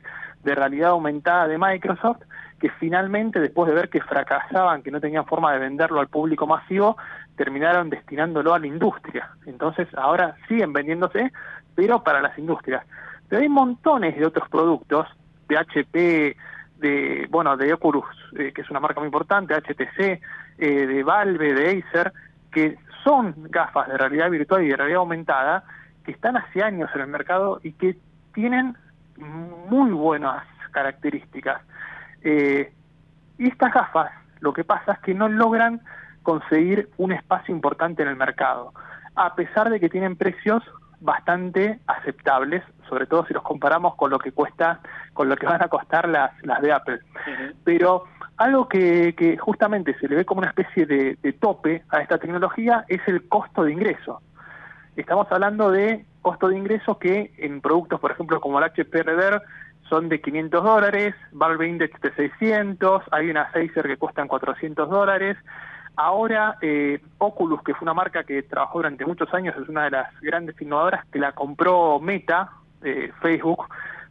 de realidad aumentada de Microsoft, que finalmente, después de ver que fracasaban, que no tenían forma de venderlo al público masivo, terminaron destinándolo a la industria. Entonces, ahora siguen vendiéndose, pero para las industrias. Pero hay montones de otros productos, de HP, de, bueno, de Oculus, eh, que es una marca muy importante, HTC, eh, de Valve, de Acer, que son gafas de realidad virtual y de realidad aumentada, que están hace años en el mercado y que tienen muy buenas características. Eh, y estas gafas, lo que pasa es que no logran conseguir un espacio importante en el mercado, a pesar de que tienen precios bastante aceptables, sobre todo si los comparamos con lo que cuesta, con lo que van a costar las, las de Apple. Pero algo que, que justamente se le ve como una especie de, de tope a esta tecnología es el costo de ingreso. Estamos hablando de costo de ingreso que en productos, por ejemplo, como el HP Rever, son de 500 dólares, Valve Index de 600, hay una Acer que cuestan 400 dólares. Ahora, eh, Oculus, que fue una marca que trabajó durante muchos años, es una de las grandes innovadoras, que la compró Meta, eh, Facebook,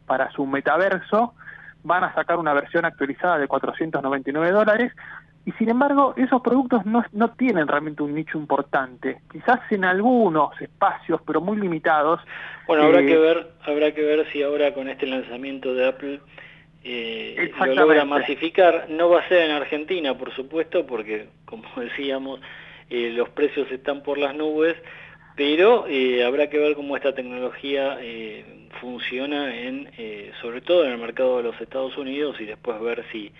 para su metaverso, van a sacar una versión actualizada de 499 dólares, y sin embargo esos productos no, no tienen realmente un nicho importante. Quizás en algunos espacios, pero muy limitados. Bueno, habrá eh, que ver, habrá que ver si ahora con este lanzamiento de Apple eh, lo logra masificar. No va a ser en Argentina, por supuesto, porque como decíamos, eh, los precios están por las nubes, pero eh, habrá que ver cómo esta tecnología eh, funciona en, eh, sobre todo en el mercado de los Estados Unidos y después ver si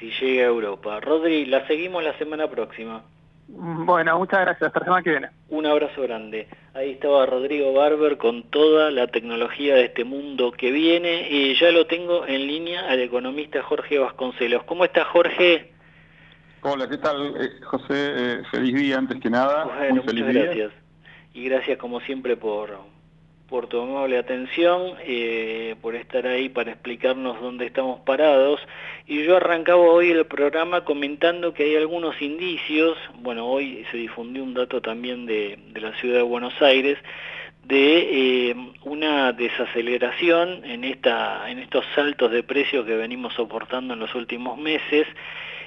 si llega a Europa. Rodri, la seguimos la semana próxima. Bueno, muchas gracias. Hasta la semana que viene. Un abrazo grande. Ahí estaba Rodrigo Barber con toda la tecnología de este mundo que viene. Y ya lo tengo en línea al economista Jorge Vasconcelos. ¿Cómo está Jorge? Hola, ¿qué tal, eh, José? Eh, feliz día antes que nada. Bueno, Muy feliz muchas día. gracias. Y gracias como siempre por, por tu amable atención, eh, por estar ahí para explicarnos dónde estamos parados. Y yo arrancaba hoy el programa comentando que hay algunos indicios, bueno, hoy se difundió un dato también de, de la ciudad de Buenos Aires, de eh, una desaceleración en, esta, en estos saltos de precios que venimos soportando en los últimos meses.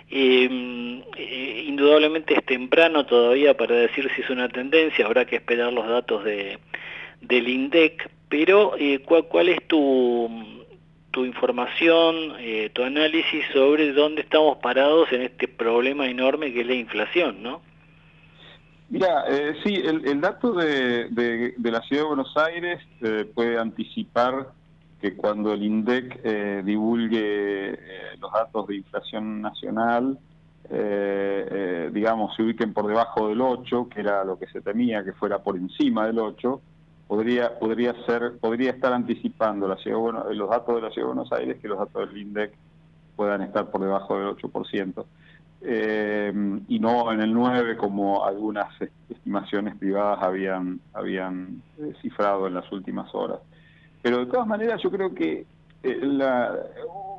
Indudablemente es temprano todavía para decir si es una tendencia, habrá que esperar los datos de, del INDEC, pero eh, ¿cuál, ¿cuál es tu, tu información, eh, tu análisis sobre dónde estamos parados en este problema enorme que es la inflación, ¿no? Mira, eh, sí, el, dato de, de- de la Ciudad de Buenos Aires eh, puede anticipar que cuando el INDEC eh, divulgue eh, los datos de inflación nacional, eh, eh, digamos, se ubiquen por debajo del 8, que era lo que se temía que fuera por encima del 8, podría podría ser podría estar anticipando la ciudad de Buenos- los datos de la Ciudad de Buenos Aires que los datos del INDEC puedan estar por debajo del 8%. Eh, y no en el 9 como algunas estimaciones privadas habían habían eh, cifrado en las últimas horas. Pero de todas maneras yo creo que eh, la,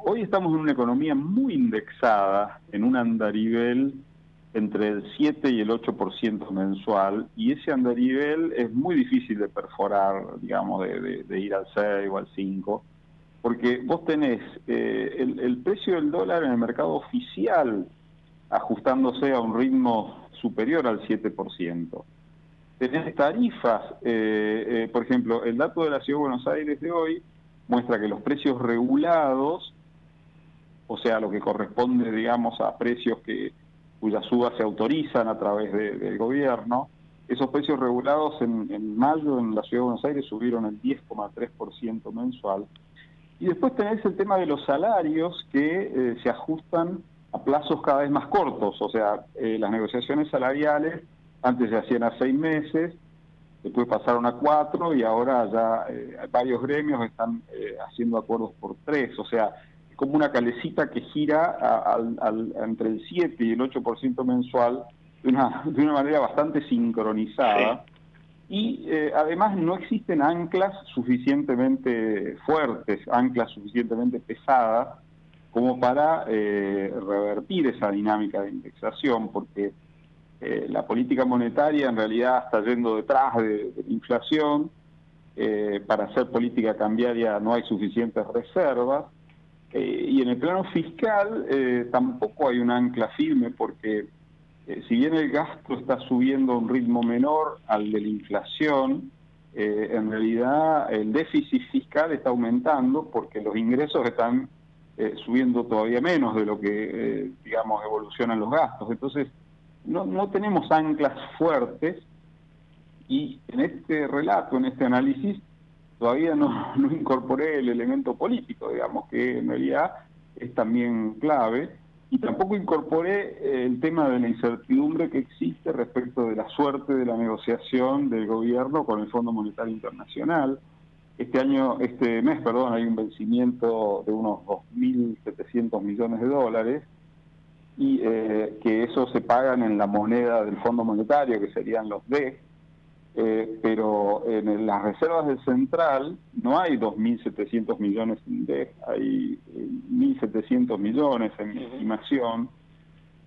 hoy estamos en una economía muy indexada, en un andarivel entre el 7 y el 8% mensual, y ese andarivel es muy difícil de perforar, digamos, de, ir al 6 o al 5, porque vos tenés eh, el, el precio del dólar en el mercado oficial ajustándose a un ritmo superior al 7% tenés tarifas, eh, eh, por ejemplo, el dato de la Ciudad de Buenos Aires de hoy muestra que los precios regulados, o sea, lo que corresponde, digamos, a precios que cuyas subas se autorizan a través del gobierno, esos precios regulados en, mayo en la Ciudad de Buenos Aires subieron el 10,3% mensual. Y después tenés el tema de los salarios que eh, se ajustan a plazos cada vez más cortos, o sea, las negociaciones salariales antes se hacían a seis meses, después pasaron a cuatro y ahora ya eh, varios gremios están eh, haciendo acuerdos por tres. O sea, es como una calecita que gira entre el 7 y el 8% mensual de una, de una manera bastante sincronizada. Y eh, además no existen anclas suficientemente fuertes, anclas suficientemente pesadas como para revertir esa dinámica de indexación, porque eh, la política monetaria en realidad está yendo detrás de, la inflación. Eh, para hacer política cambiaria no hay suficientes reservas. Eh, y en el plano fiscal tampoco hay un ancla firme porque si bien el gasto está subiendo a un ritmo menor al de la inflación, en realidad el déficit fiscal está aumentando porque los ingresos están subiendo todavía menos de lo que, digamos, evolucionan los gastos. Entonces, no, no tenemos anclas fuertes y en este relato, en este análisis, todavía no, no incorporé el elemento político, digamos, que en realidad es también clave, y tampoco incorporé el tema de la incertidumbre que existe respecto de la suerte de la negociación del gobierno con el Fondo Monetario Internacional. Este año, este mes, perdón, hay un vencimiento de unos 2.700 millones de dólares, y eh, que eso se pagan en la moneda del Fondo Monetario, que serían los D, eh, pero en las reservas del central no hay 2.700 millones en D, hay 1.700 eh, millones en mi estimación.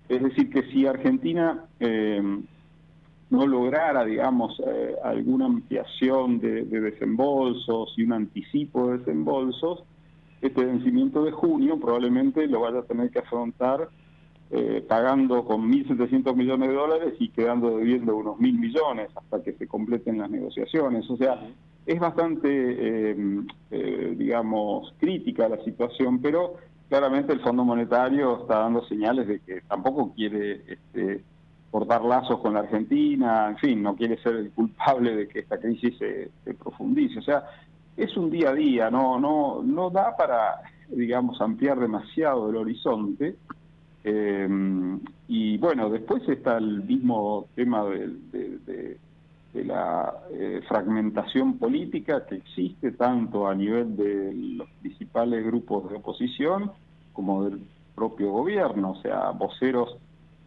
Es decir, que si Argentina no lograra, digamos, alguna ampliación de, de desembolsos y un anticipo de desembolsos, este vencimiento de junio probablemente lo vaya a tener que afrontar eh, pagando con 1.700 millones de dólares y quedando debiendo unos 1.000 millones hasta que se completen las negociaciones. O sea, es bastante, eh, eh, digamos, crítica la situación, pero claramente el Fondo Monetario está dando señales de que tampoco quiere este, cortar lazos con la Argentina, en fin, no quiere ser el culpable de que esta crisis se, se profundice. O sea, es un día a día, no, no, no da para, digamos, ampliar demasiado el horizonte, eh, y bueno, después está el mismo tema de, la eh, fragmentación política que existe tanto a nivel de los principales grupos de oposición como del propio gobierno, o sea, voceros,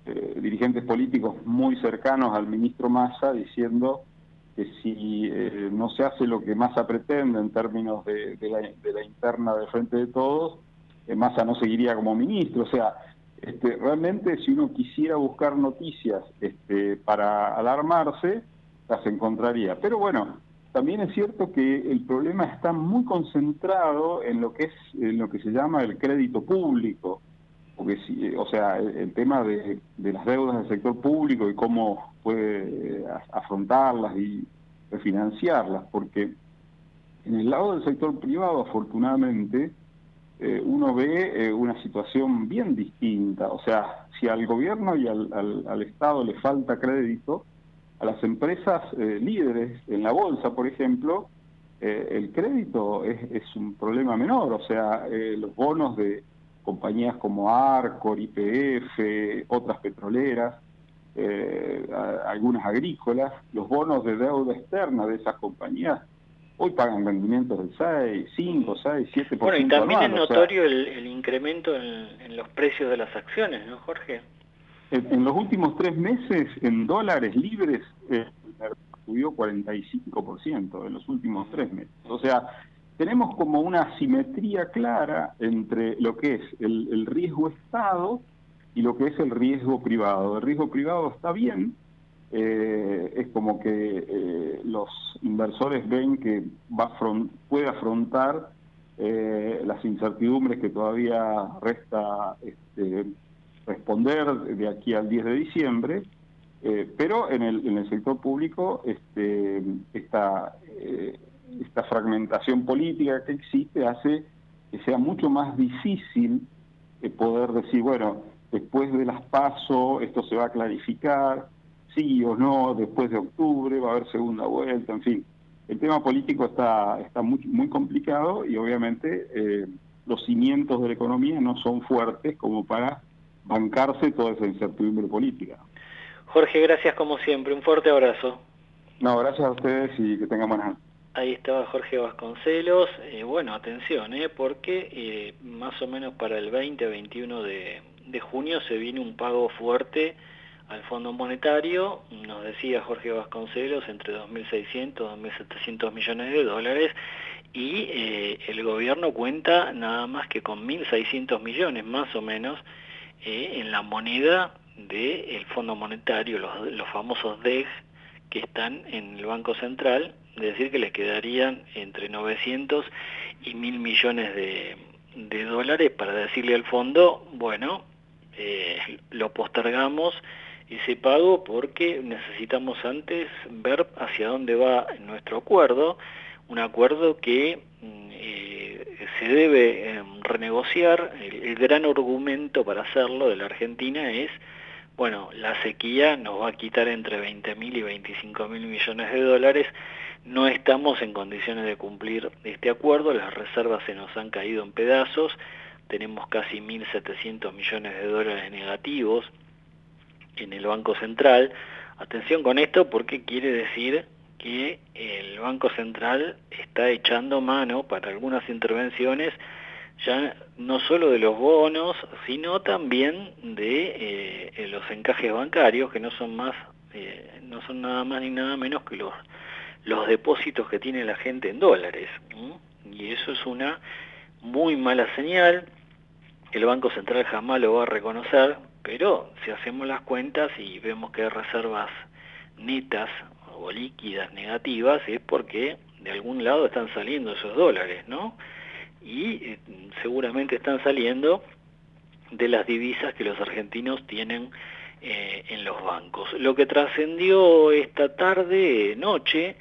eh, dirigentes políticos muy cercanos al ministro Massa diciendo que si no se hace lo que Massa pretende en términos de, la, de la interna del Frente de Todos, Massa no seguiría como ministro, o sea, este, realmente si uno quisiera buscar noticias este, para alarmarse, las encontraría. Pero bueno, también es cierto que el problema está muy concentrado en lo que es en lo que se llama el crédito público, porque si, o sea, el, tema de, las deudas del sector público y cómo puede eh, afrontarlas y refinanciarlas, porque en el lado del sector privado, afortunadamente, eh, uno ve eh, una situación bien distinta. O sea, si al gobierno y al, al, Estado le falta crédito, a las empresas eh, líderes en la bolsa, por ejemplo, el crédito es, es, un problema menor. O sea, los bonos de compañías como Arcor, IPF, otras petroleras, algunas agrícolas, los bonos de deuda externa de esas compañías hoy pagan rendimientos del 6, 5, 6, 7%. Bueno, y también es notorio el, incremento en, los precios de las acciones, ¿no, Jorge? En, los últimos tres meses, en dólares libres, eh, subió 45% en los últimos tres meses. O sea, tenemos como una simetría clara entre lo que es el, riesgo Estado y lo que es el riesgo privado. El riesgo privado está bien, eh, es como que eh, los inversores ven que va puede afrontar eh, las incertidumbres que todavía resta este, responder de aquí al 10 de diciembre, pero en el, en el sector público este, está esta fragmentación política que existe hace que sea mucho más difícil poder decir, bueno, después de las PASO esto se va a clarificar, sí o no, después de octubre va a haber segunda vuelta, en fin. El tema político está, está muy, muy complicado y obviamente eh, los cimientos de la economía no son fuertes como para bancarse toda esa incertidumbre política. Jorge, gracias como siempre, un fuerte abrazo. No, gracias a ustedes y que tengan buenas Ahí estaba Jorge Vasconcelos. Eh, bueno, atención, eh, porque eh, más o menos para el 20 21 de, de, junio se viene un pago fuerte al Fondo Monetario. Nos decía Jorge Vasconcelos entre 2.600 y 2.700 millones de dólares. Y eh, el gobierno cuenta nada más que con 1.600 millones, más o menos, en la moneda del Fondo Monetario, los, los famosos DEG que están en el Banco Central es decir que les quedarían entre 900 y 1000 millones de, dólares para decirle al fondo, bueno, eh, lo postergamos ese pago porque necesitamos antes ver hacia dónde va nuestro acuerdo, un acuerdo que mm, eh, se debe em, renegociar, el, el, gran argumento para hacerlo de la Argentina es, bueno, la sequía nos va a quitar entre 20 mil y 25 mil millones de dólares, no estamos en condiciones de cumplir este acuerdo, las reservas se nos han caído en pedazos, tenemos casi 1.700 millones de dólares negativos en el Banco Central. Atención con esto porque quiere decir que el Banco Central está echando mano para algunas intervenciones ya no solo de los bonos, sino también de eh, los encajes bancarios, que no son más, eh, no son nada más ni nada menos que los los depósitos que tiene la gente en dólares. Y eso es una muy mala señal. El Banco Central jamás lo va a reconocer, pero si hacemos las cuentas y vemos que hay reservas netas o líquidas negativas, es porque de algún lado están saliendo esos dólares, ¿no? Y eh, seguramente están saliendo de las divisas que los argentinos tienen eh, en los bancos. Lo que trascendió esta tarde, noche,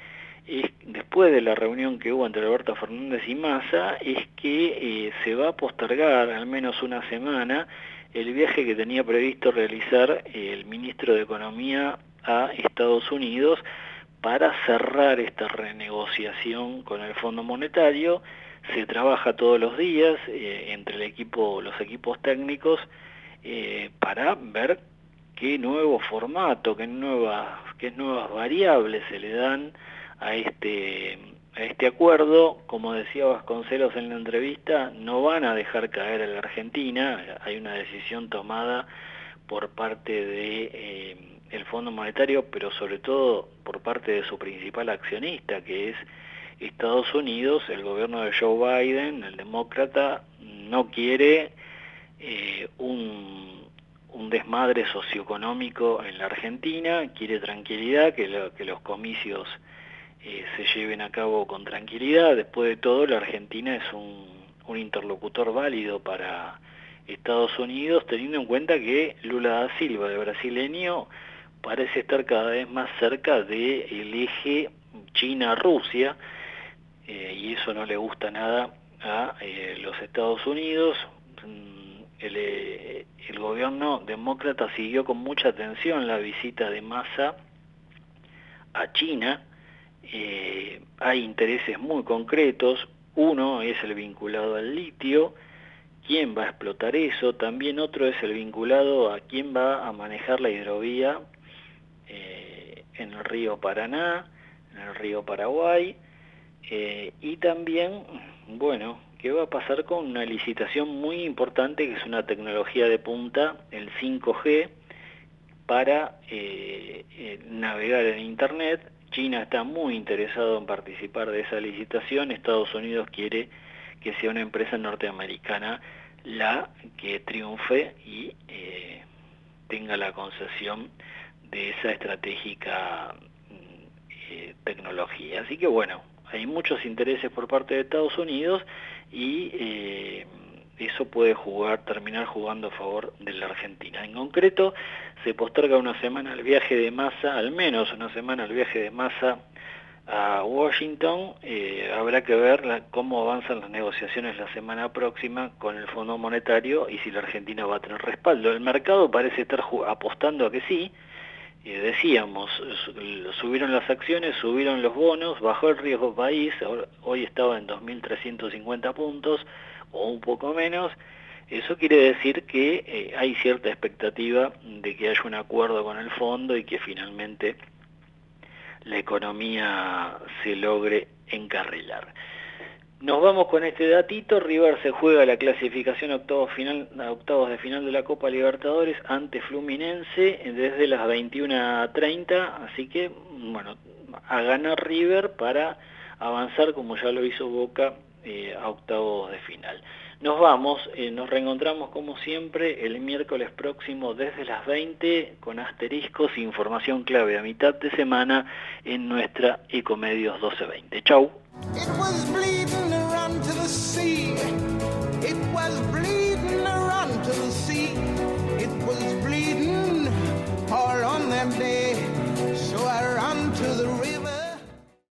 es, después de la reunión que hubo entre Alberto Fernández y Massa, es que eh, se va a postergar al menos una semana el viaje que tenía previsto realizar el ministro de Economía a Estados Unidos para cerrar esta renegociación con el Fondo Monetario. Se trabaja todos los días eh, entre el equipo, los equipos técnicos eh, para ver qué nuevo formato, qué nuevas, variables se le dan a este, este acuerdo. Como decía Vasconcelos en la entrevista, no van a dejar caer a la Argentina, hay una decisión tomada por parte de eh, Fondo Monetario, pero sobre todo por parte de su principal accionista, que es Estados Unidos, el gobierno de Joe Biden, el demócrata, no quiere eh, un, desmadre socioeconómico en la Argentina, quiere tranquilidad, que los comicios eh, se lleven a cabo con tranquilidad. Después de todo, la Argentina es un, interlocutor válido para Estados Unidos, teniendo en cuenta que Lula da Silva, el brasileño, parece estar cada vez más cerca del eje China-Rusia, eh, y eso no le gusta nada a eh, los Estados Unidos. Mm, el, el, gobierno demócrata siguió con mucha atención la visita de Massa a China, eh, hay intereses muy concretos, uno es el vinculado al litio, quién va a explotar eso, también otro es el vinculado a quién va a manejar la hidrovía eh, en el río Paraná, en el río Paraguay, eh, y también, bueno, qué va a pasar con una licitación muy importante que es una tecnología de punta, el 5G, para navegar en Internet China está muy interesado en participar de esa licitación, Estados Unidos quiere que sea una empresa norteamericana la que triunfe y eh, tenga la concesión de esa estratégica mm, eh, tecnología. Así que bueno, hay muchos intereses por parte de Estados Unidos y eh, eso puede jugar, terminar jugando a favor de la Argentina. En concreto, se posterga una semana el viaje de masa, al menos una semana el viaje de masa a Washington. Eh, habrá que ver cómo avanzan las negociaciones la semana próxima con el Fondo Monetario y si la Argentina va a tener respaldo. El mercado parece estar apostando a que sí. Eh, decíamos, subieron las acciones, subieron los bonos, bajó el riesgo país, hoy estaba en 2.350 puntos o un poco menos, eso quiere decir que eh, hay cierta expectativa de que haya un acuerdo con el fondo y que finalmente la economía se logre encarrilar. Nos vamos con este datito, River se juega la clasificación a octavos, final, octavos de final de la Copa Libertadores ante Fluminense desde las 21.30, así que bueno, a ganar River para avanzar como ya lo hizo Boca eh, a octavos de final. Nos vamos, eh, nos reencontramos como siempre el miércoles próximo desde las 20 con asteriscos, e información clave a mitad de semana en nuestra Ecomedios 1220. Chau.